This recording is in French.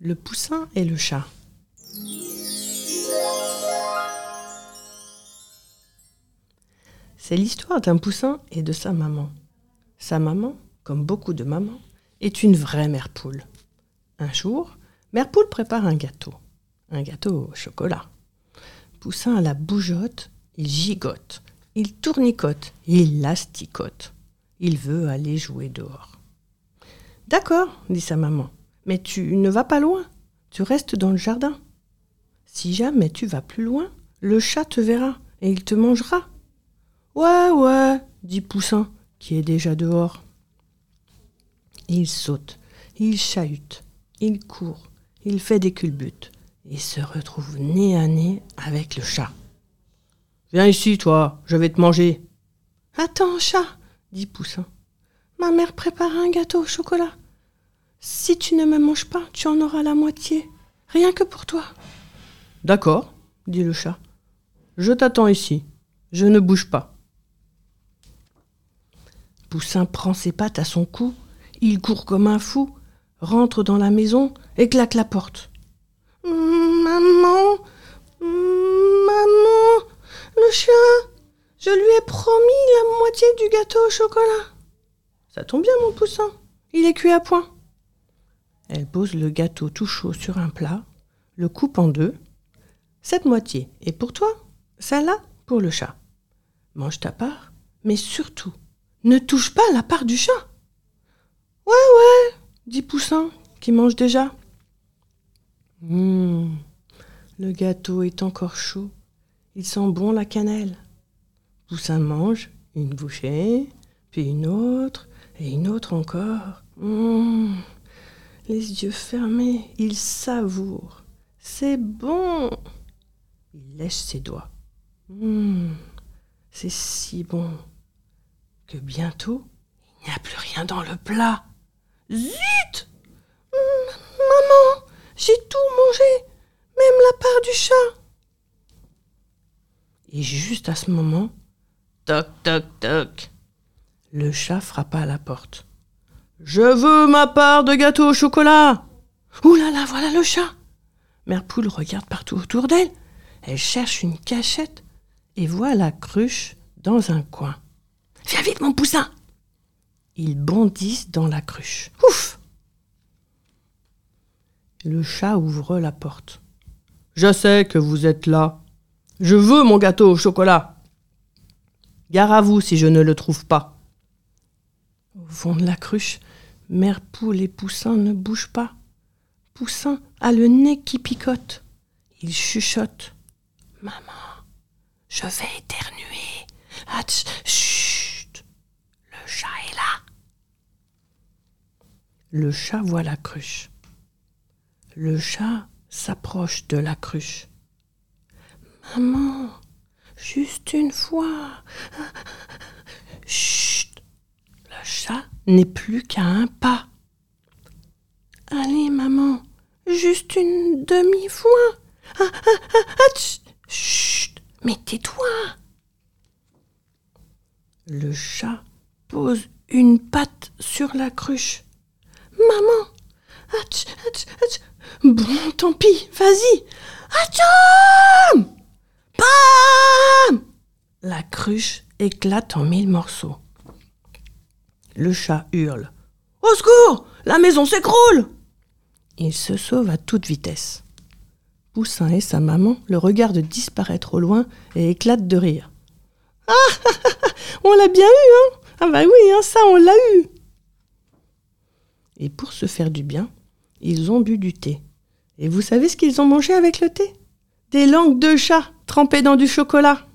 Le poussin et le chat. C'est l'histoire d'un poussin et de sa maman. Sa maman, comme beaucoup de mamans, est une vraie mère poule. Un jour, mère poule prépare un gâteau. Un gâteau au chocolat. Poussin à la bougeotte, il gigote, il tournicote, il lasticote. Il veut aller jouer dehors. D'accord, dit sa maman, mais tu ne vas pas loin, tu restes dans le jardin. Si jamais tu vas plus loin, le chat te verra et il te mangera. Ouais, ouais, dit Poussin, qui est déjà dehors. Il saute, il chahute, il court, il fait des culbutes et se retrouve nez à nez avec le chat. Viens ici, toi, je vais te manger. Attends, chat, dit Poussin. Ma mère prépare un gâteau au chocolat. Si tu ne me manges pas, tu en auras la moitié, rien que pour toi. D'accord, dit le chat. Je t'attends ici. Je ne bouge pas. Poussin prend ses pattes à son cou, il court comme un fou, rentre dans la maison et claque la porte. Maman, maman, le chat, je lui ai promis la moitié du gâteau au chocolat. Ça tombe bien, mon poussin, il est cuit à point. Elle pose le gâteau tout chaud sur un plat, le coupe en deux. Cette moitié est pour toi, celle-là pour le chat. Mange ta part, mais surtout, ne touche pas la part du chat. Ouais, ouais, dit Poussin, qui mange déjà. Hum, le gâteau est encore chaud. Il sent bon la cannelle. Poussin mange une bouchée, puis une autre, et une autre encore. Hum, les yeux fermés, il savoure. C'est bon. Il lèche ses doigts. Hum, c'est si bon que bientôt il n'y a plus rien dans le plat. Zut Maman, j'ai tout mangé, même la part du chat. Et juste à ce moment, toc, toc, toc, le chat frappa à la porte. Je veux ma part de gâteau au chocolat. Ouh là là, voilà le chat. Mère Poule regarde partout autour d'elle. Elle cherche une cachette et voit la cruche dans un coin. Viens vite, mon poussin Ils bondissent dans la cruche. Ouf Le chat ouvre la porte. Je sais que vous êtes là. Je veux mon gâteau au chocolat. Gare à vous si je ne le trouve pas. Au fond de la cruche, Mère Poule et Poussin ne bougent pas. Poussin a le nez qui picote. Il chuchote. Maman, je vais éternuer. Atch, le chat est là. Le chat voit la cruche. Le chat s'approche de la cruche. Maman, juste une fois. Chut. Le chat n'est plus qu'à un pas. Allez, maman, juste une demi-fois. Ah, ah, ah, chut, mais tais-toi. Le chat pose une patte sur la cruche. Maman Bon, tant pis, vas-y La cruche éclate en mille morceaux. Le chat hurle. Au secours La maison s'écroule Il se sauve à toute vitesse. Poussin et sa maman le regardent disparaître au loin et éclatent de rire. Ah On l'a bien eu, hein Ah bah oui, hein, ça on l'a eu Et pour se faire du bien, ils ont bu du thé. Et vous savez ce qu'ils ont mangé avec le thé? Des langues de chat trempées dans du chocolat.